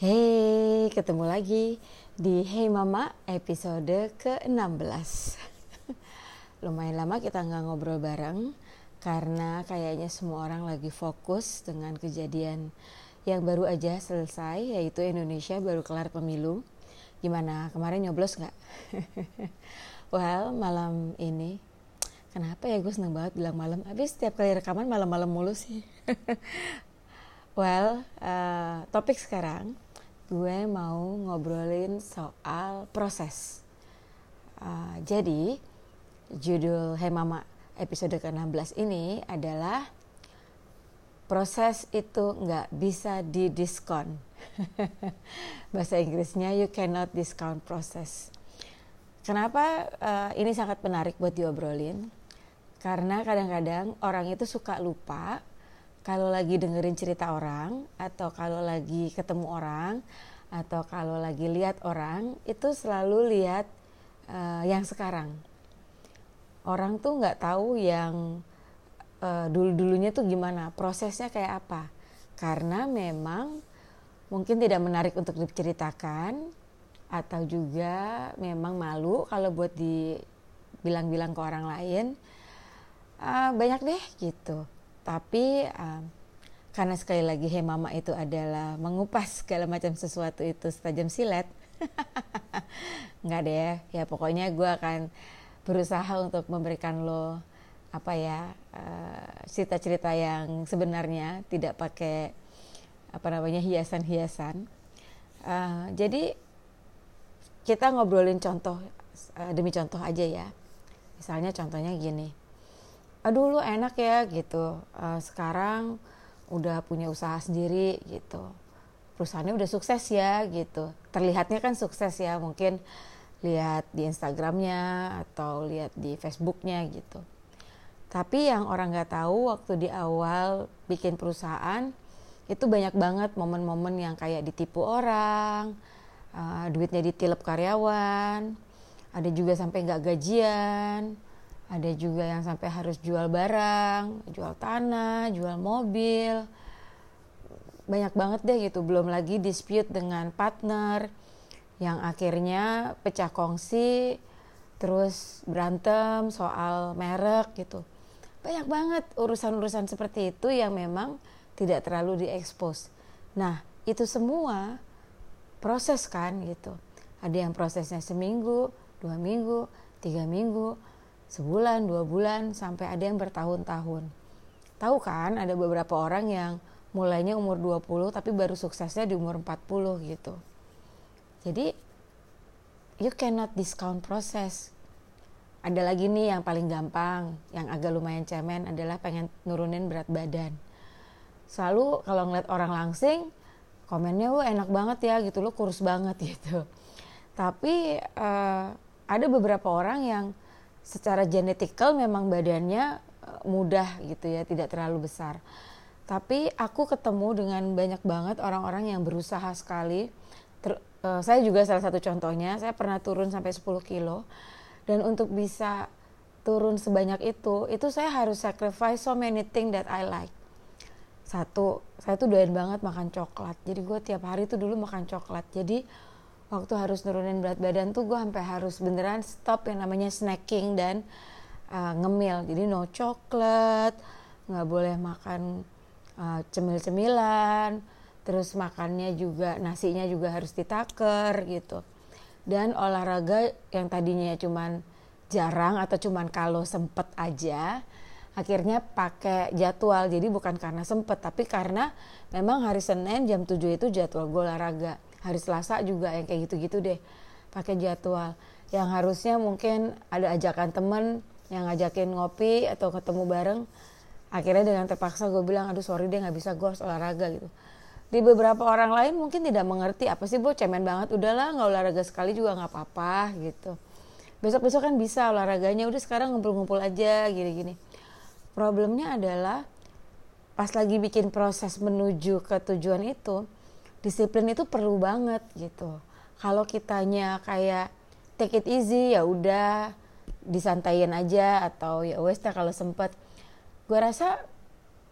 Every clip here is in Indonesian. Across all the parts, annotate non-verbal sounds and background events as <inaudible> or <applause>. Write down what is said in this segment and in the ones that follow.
Hey, ketemu lagi di Hey Mama episode ke-16. <laughs> Lumayan lama kita nggak ngobrol bareng Karena kayaknya semua orang lagi fokus dengan kejadian yang baru aja selesai Yaitu Indonesia baru kelar pemilu. Gimana, kemarin nyoblos nggak? <laughs> well, malam ini Kenapa ya gue seneng banget bilang malam? Habis setiap kali rekaman malam-malam mulu sih. <laughs> Well, uh, topik sekarang gue mau ngobrolin soal proses. Uh, jadi judul Hey Mama episode ke-16 ini adalah proses itu nggak bisa didiskon. <laughs> Bahasa Inggrisnya you cannot discount process. Kenapa uh, ini sangat menarik buat diobrolin? Karena kadang-kadang orang itu suka lupa kalau lagi dengerin cerita orang atau kalau lagi ketemu orang atau kalau lagi lihat orang itu selalu lihat uh, yang sekarang. Orang tuh nggak tahu yang uh, dulu dulunya tuh gimana prosesnya kayak apa. Karena memang mungkin tidak menarik untuk diceritakan atau juga memang malu kalau buat dibilang-bilang ke orang lain uh, banyak deh gitu tapi um, karena sekali lagi Hey Mama itu adalah mengupas segala macam sesuatu itu setajam silet <laughs> nggak deh. Ya pokoknya gue akan berusaha untuk memberikan lo apa ya cerita cerita-cerita yang sebenarnya tidak pakai apa namanya hiasan-hiasan. Uh, jadi kita ngobrolin contoh uh, demi contoh aja ya. Misalnya contohnya gini aduh lu enak ya gitu. Uh, sekarang udah punya usaha sendiri gitu. Perusahaannya udah sukses ya gitu. Terlihatnya kan sukses ya mungkin lihat di Instagramnya atau lihat di Facebooknya gitu. Tapi yang orang nggak tahu waktu di awal bikin perusahaan itu banyak banget momen-momen yang kayak ditipu orang uh, duitnya ditilep karyawan ada juga sampai nggak gajian ada juga yang sampai harus jual barang, jual tanah, jual mobil. Banyak banget deh gitu, belum lagi dispute dengan partner yang akhirnya pecah kongsi, terus berantem soal merek gitu. Banyak banget urusan-urusan seperti itu yang memang tidak terlalu diekspos. Nah, itu semua proses kan gitu. Ada yang prosesnya seminggu, dua minggu, tiga minggu, sebulan, dua bulan, sampai ada yang bertahun-tahun. Tahu kan ada beberapa orang yang mulainya umur 20 tapi baru suksesnya di umur 40 gitu. Jadi you cannot discount proses. Ada lagi nih yang paling gampang, yang agak lumayan cemen adalah pengen nurunin berat badan. Selalu kalau ngeliat orang langsing, komennya lu enak banget ya gitu, lu kurus banget <laughs> gitu. Tapi uh, ada beberapa orang yang secara genetikal memang badannya eh, mudah gitu ya, tidak terlalu besar. Tapi aku ketemu dengan banyak banget orang-orang yang berusaha sekali. Ter, uh, saya juga salah satu contohnya, saya pernah turun sampai 10 kilo. Dan untuk bisa turun sebanyak itu, itu saya harus sacrifice so many things that I like. Satu, saya tuh doyan banget makan coklat. Jadi gue tiap hari tuh dulu makan coklat. Jadi waktu harus nurunin berat badan tuh gue sampai harus beneran stop yang namanya snacking dan uh, ngemil. Jadi no coklat nggak boleh makan uh, cemil-cemilan terus makannya juga nasinya juga harus ditaker gitu. Dan olahraga yang tadinya cuman jarang atau cuman kalau sempet aja akhirnya pakai jadwal. Jadi bukan karena sempet tapi karena memang hari Senin jam 7 itu jadwal gue olahraga hari Selasa juga yang kayak gitu-gitu deh pakai jadwal. Yang harusnya mungkin ada ajakan temen yang ngajakin ngopi atau ketemu bareng. Akhirnya dengan terpaksa gue bilang aduh sorry deh nggak bisa gue harus olahraga gitu. Di beberapa orang lain mungkin tidak mengerti apa sih bu? Cemen banget. Udahlah nggak olahraga sekali juga nggak apa-apa gitu. Besok besok kan bisa olahraganya udah sekarang ngumpul-ngumpul aja gini-gini. Problemnya adalah pas lagi bikin proses menuju ke tujuan itu disiplin itu perlu banget gitu. Kalau kitanya kayak take it easy ya udah disantaiin aja atau ya wes kalau sempet. Gue rasa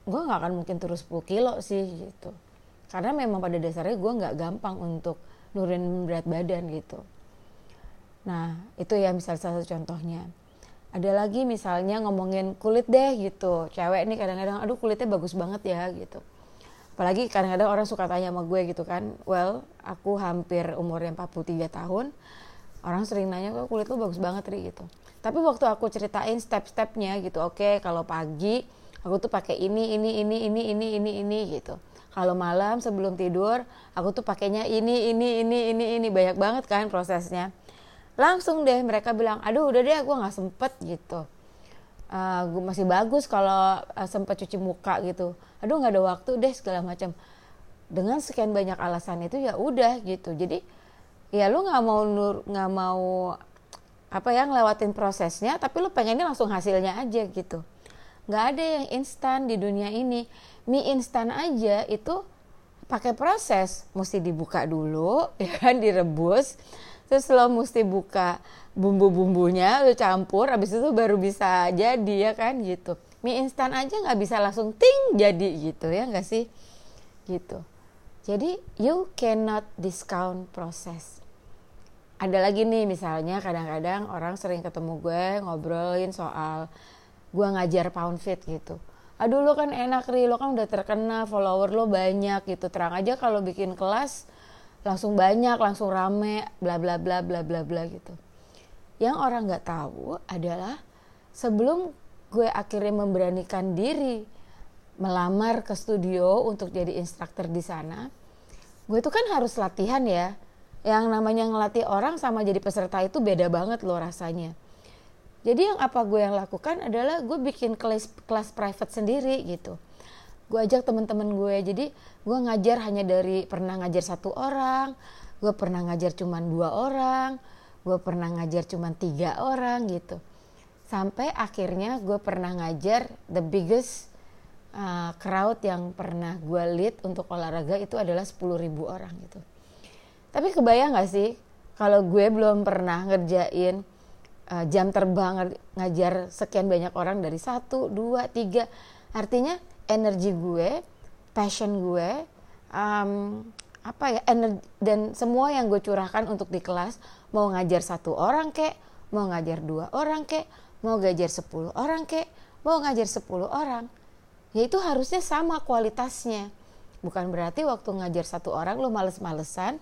gue nggak akan mungkin terus 10 kilo sih gitu. Karena memang pada dasarnya gue nggak gampang untuk nurunin berat badan gitu. Nah itu ya misal salah satu contohnya. Ada lagi misalnya ngomongin kulit deh gitu. Cewek nih kadang-kadang aduh kulitnya bagus banget ya gitu apalagi kadang-kadang orang suka tanya sama gue gitu kan well aku hampir umurnya 43 tahun orang sering nanya kok kulit lu bagus banget ri? gitu. Tapi waktu aku ceritain step-stepnya gitu oke okay, kalau pagi aku tuh pakai ini ini ini ini ini ini ini gitu. Kalau malam sebelum tidur aku tuh pakainya ini ini ini ini ini. Banyak banget kan prosesnya. Langsung deh mereka bilang aduh udah deh gue nggak sempet gitu uh, ah, gue masih bagus kalau uh, sempet cuci muka gitu. Aduh nggak ada waktu deh segala macam. Dengan sekian banyak alasan itu ya udah gitu. Jadi ya lu nggak mau nggak mau apa ya ngelewatin prosesnya tapi lu pengennya langsung hasilnya aja gitu. Nggak ada yang instan di dunia ini. Mie instan aja itu pakai proses mesti dibuka dulu <laughs> ya kan direbus terus lo mesti buka bumbu-bumbunya lo campur habis itu baru bisa jadi ya kan gitu. Mie instan aja nggak bisa langsung ting jadi gitu ya nggak sih? Gitu. Jadi you cannot discount proses. Ada lagi nih misalnya kadang-kadang orang sering ketemu gue ngobrolin soal gue ngajar pound fit gitu aduh lo kan enak ri. Lo kan udah terkenal follower lo banyak gitu. Terang aja kalau bikin kelas langsung banyak langsung rame bla bla bla bla bla bla gitu. Yang orang nggak tahu adalah sebelum gue akhirnya memberanikan diri melamar ke studio untuk jadi instruktur di sana gue itu kan harus latihan ya. Yang namanya ngelatih orang sama jadi peserta itu beda banget loh rasanya jadi yang apa gue yang lakukan adalah gue bikin kelas kelas private sendiri gitu. Gue ajak temen-temen gue. Jadi gue ngajar hanya dari pernah ngajar satu orang gue pernah ngajar cuma dua orang gue pernah ngajar cuma tiga orang gitu. Sampai akhirnya gue pernah ngajar the biggest uh, crowd yang pernah gue lead untuk olahraga itu adalah 10 ribu orang gitu. Tapi kebayang gak sih kalau gue belum pernah ngerjain uh, jam terbang ngajar sekian banyak orang dari satu dua tiga artinya energi gue, passion gue, um, apa ya, energi dan semua yang gue curahkan untuk di kelas, mau ngajar satu orang kek, mau ngajar dua orang kek, mau ngajar sepuluh orang kek, mau ngajar sepuluh orang, ya itu harusnya sama kualitasnya. Bukan berarti waktu ngajar satu orang lo males-malesan,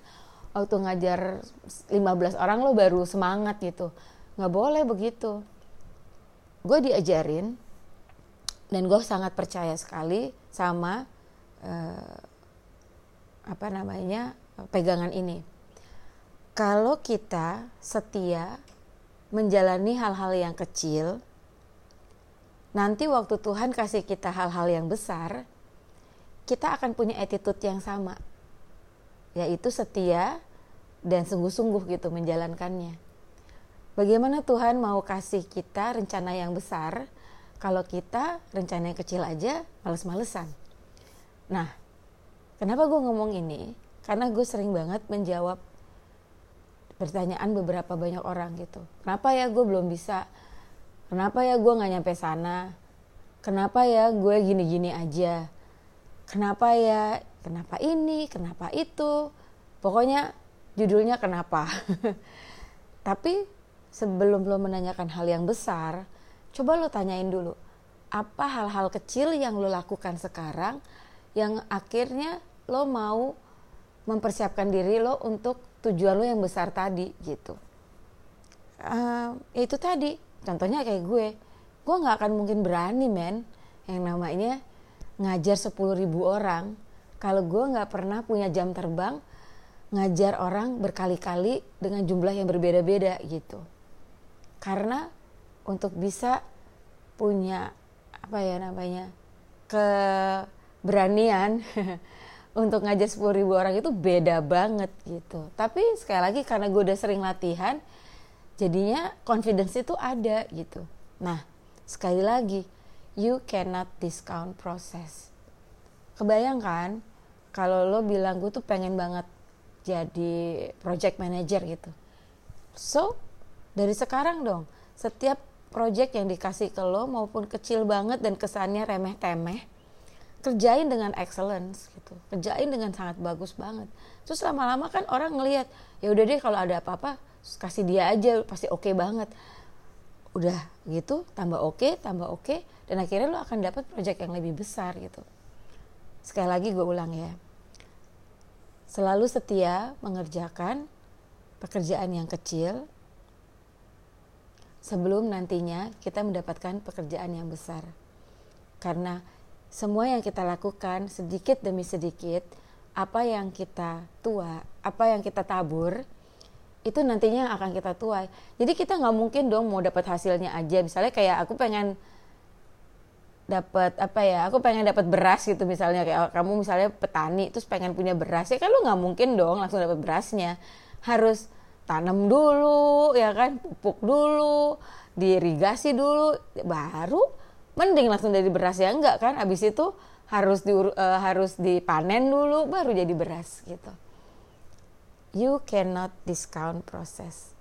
waktu ngajar 15 orang lo baru semangat gitu. Nggak boleh begitu. Gue diajarin dan gue sangat percaya sekali sama uh, apa namanya pegangan ini. Kalau kita setia menjalani hal-hal yang kecil nanti waktu Tuhan kasih kita hal-hal yang besar kita akan punya attitude yang sama. Yaitu setia dan sungguh-sungguh gitu menjalankannya bagaimana Tuhan mau kasih kita rencana yang besar kalau kita rencana yang kecil aja males-malesan. Nah, kenapa gue ngomong ini? Karena gue sering banget menjawab pertanyaan beberapa banyak orang gitu. Kenapa ya gue belum bisa? Kenapa ya gue nggak nyampe sana? Kenapa ya gue gini-gini aja? Kenapa ya? Kenapa ini? Kenapa itu? Pokoknya judulnya kenapa. <laughs> Tapi sebelum lo menanyakan hal yang besar, Coba lo tanyain dulu, apa hal-hal kecil yang lo lakukan sekarang yang akhirnya lo mau mempersiapkan diri lo untuk tujuan lo yang besar tadi gitu. Uh, itu tadi, contohnya kayak gue, gue nggak akan mungkin berani men yang namanya ngajar 10 ribu orang kalau gue nggak pernah punya jam terbang ngajar orang berkali-kali dengan jumlah yang berbeda-beda gitu. Karena untuk bisa punya apa ya namanya keberanian <laughs> untuk ngajar 10 ribu orang itu beda banget gitu. Tapi sekali lagi karena gue udah sering latihan, jadinya confidence itu ada gitu. Nah, sekali lagi, you cannot discount process. Kebayangkan kalau lo bilang gue tuh pengen banget jadi project manager gitu. So, dari sekarang dong, setiap project yang dikasih ke lo maupun kecil banget dan kesannya remeh-temeh kerjain dengan excellence gitu. Kerjain dengan sangat bagus banget. Terus lama-lama kan orang ngelihat ya udah deh kalau ada apa-apa kasih dia aja pasti oke okay banget. Udah gitu tambah oke okay, tambah oke okay, dan akhirnya lo akan dapat project yang lebih besar gitu. Sekali lagi gue ulang ya. Selalu setia mengerjakan pekerjaan yang kecil sebelum nantinya kita mendapatkan pekerjaan yang besar karena semua yang kita lakukan sedikit demi sedikit, apa yang kita tua, apa yang kita tabur, itu nantinya akan kita tuai. Jadi kita nggak mungkin dong mau dapat hasilnya aja. Misalnya kayak aku pengen dapat apa ya aku pengen dapat beras gitu misalnya kayak kamu misalnya petani terus pengen punya beras ya kan lu nggak mungkin dong langsung dapat berasnya harus tanam dulu ya kan? Pupuk dulu diirigasi dulu baru mending langsung jadi beras ya enggak kan? Abis itu harus di uh, harus dipanen dulu baru jadi beras gitu. You cannot discount proses.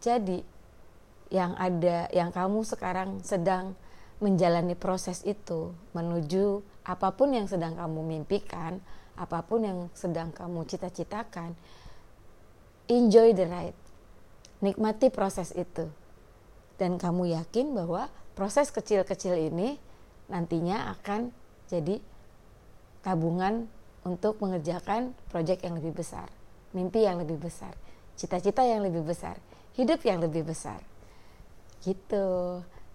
Jadi yang ada yang kamu sekarang sedang menjalani proses itu menuju apa pun yang sedang kamu mimpikan apa pun yang sedang kamu cita-citakan enjoy the ride nikmati proses itu dan kamu yakin bahwa proses kecil-kecil ini nantinya akan jadi tabungan untuk mengerjakan proyek yang lebih besar, mimpi yang lebih besar, cita-cita yang lebih besar, hidup yang lebih besar. Gitu.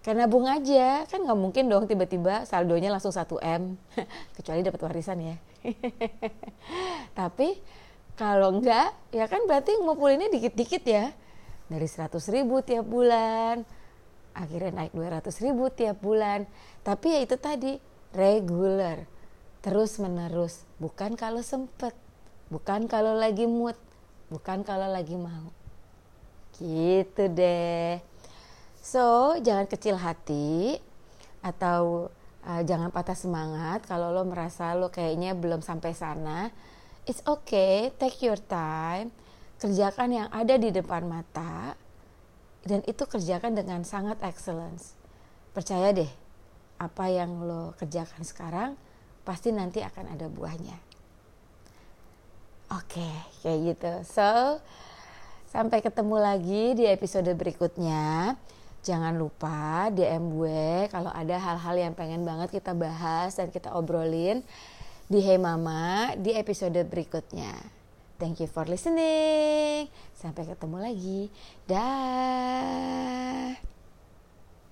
Karena bung aja, kan nggak mungkin dong tiba-tiba saldonya langsung 1 M, <laughs> kecuali dapat warisan ya. <laughs> Tapi kalau enggak, ya kan berarti ngumpulinnya dikit-dikit ya. Dari 100 ribu tiap bulan, akhirnya naik 200 ribu tiap bulan. Tapi ya itu tadi regular terus menerus bukan kalau sempet bukan kalau lagi mood bukan kalau lagi mau. Gitu deh. So jangan kecil hati atau uh, jangan patah semangat kalau lo merasa lo kayaknya belum sampai sana it's okay take your time. Kerjakan yang ada di depan mata dan itu kerjakan dengan sangat excellence. Percaya deh apa yang lo kerjakan sekarang pasti nanti akan ada buahnya. Oke okay, kayak gitu. So sampai ketemu lagi di episode berikutnya. Jangan lupa DM gue kalau ada hal-hal yang pengen banget kita bahas dan kita obrolin di Hey Mama di episode berikutnya. Thank you for listening. Sampai ketemu lagi. Dah.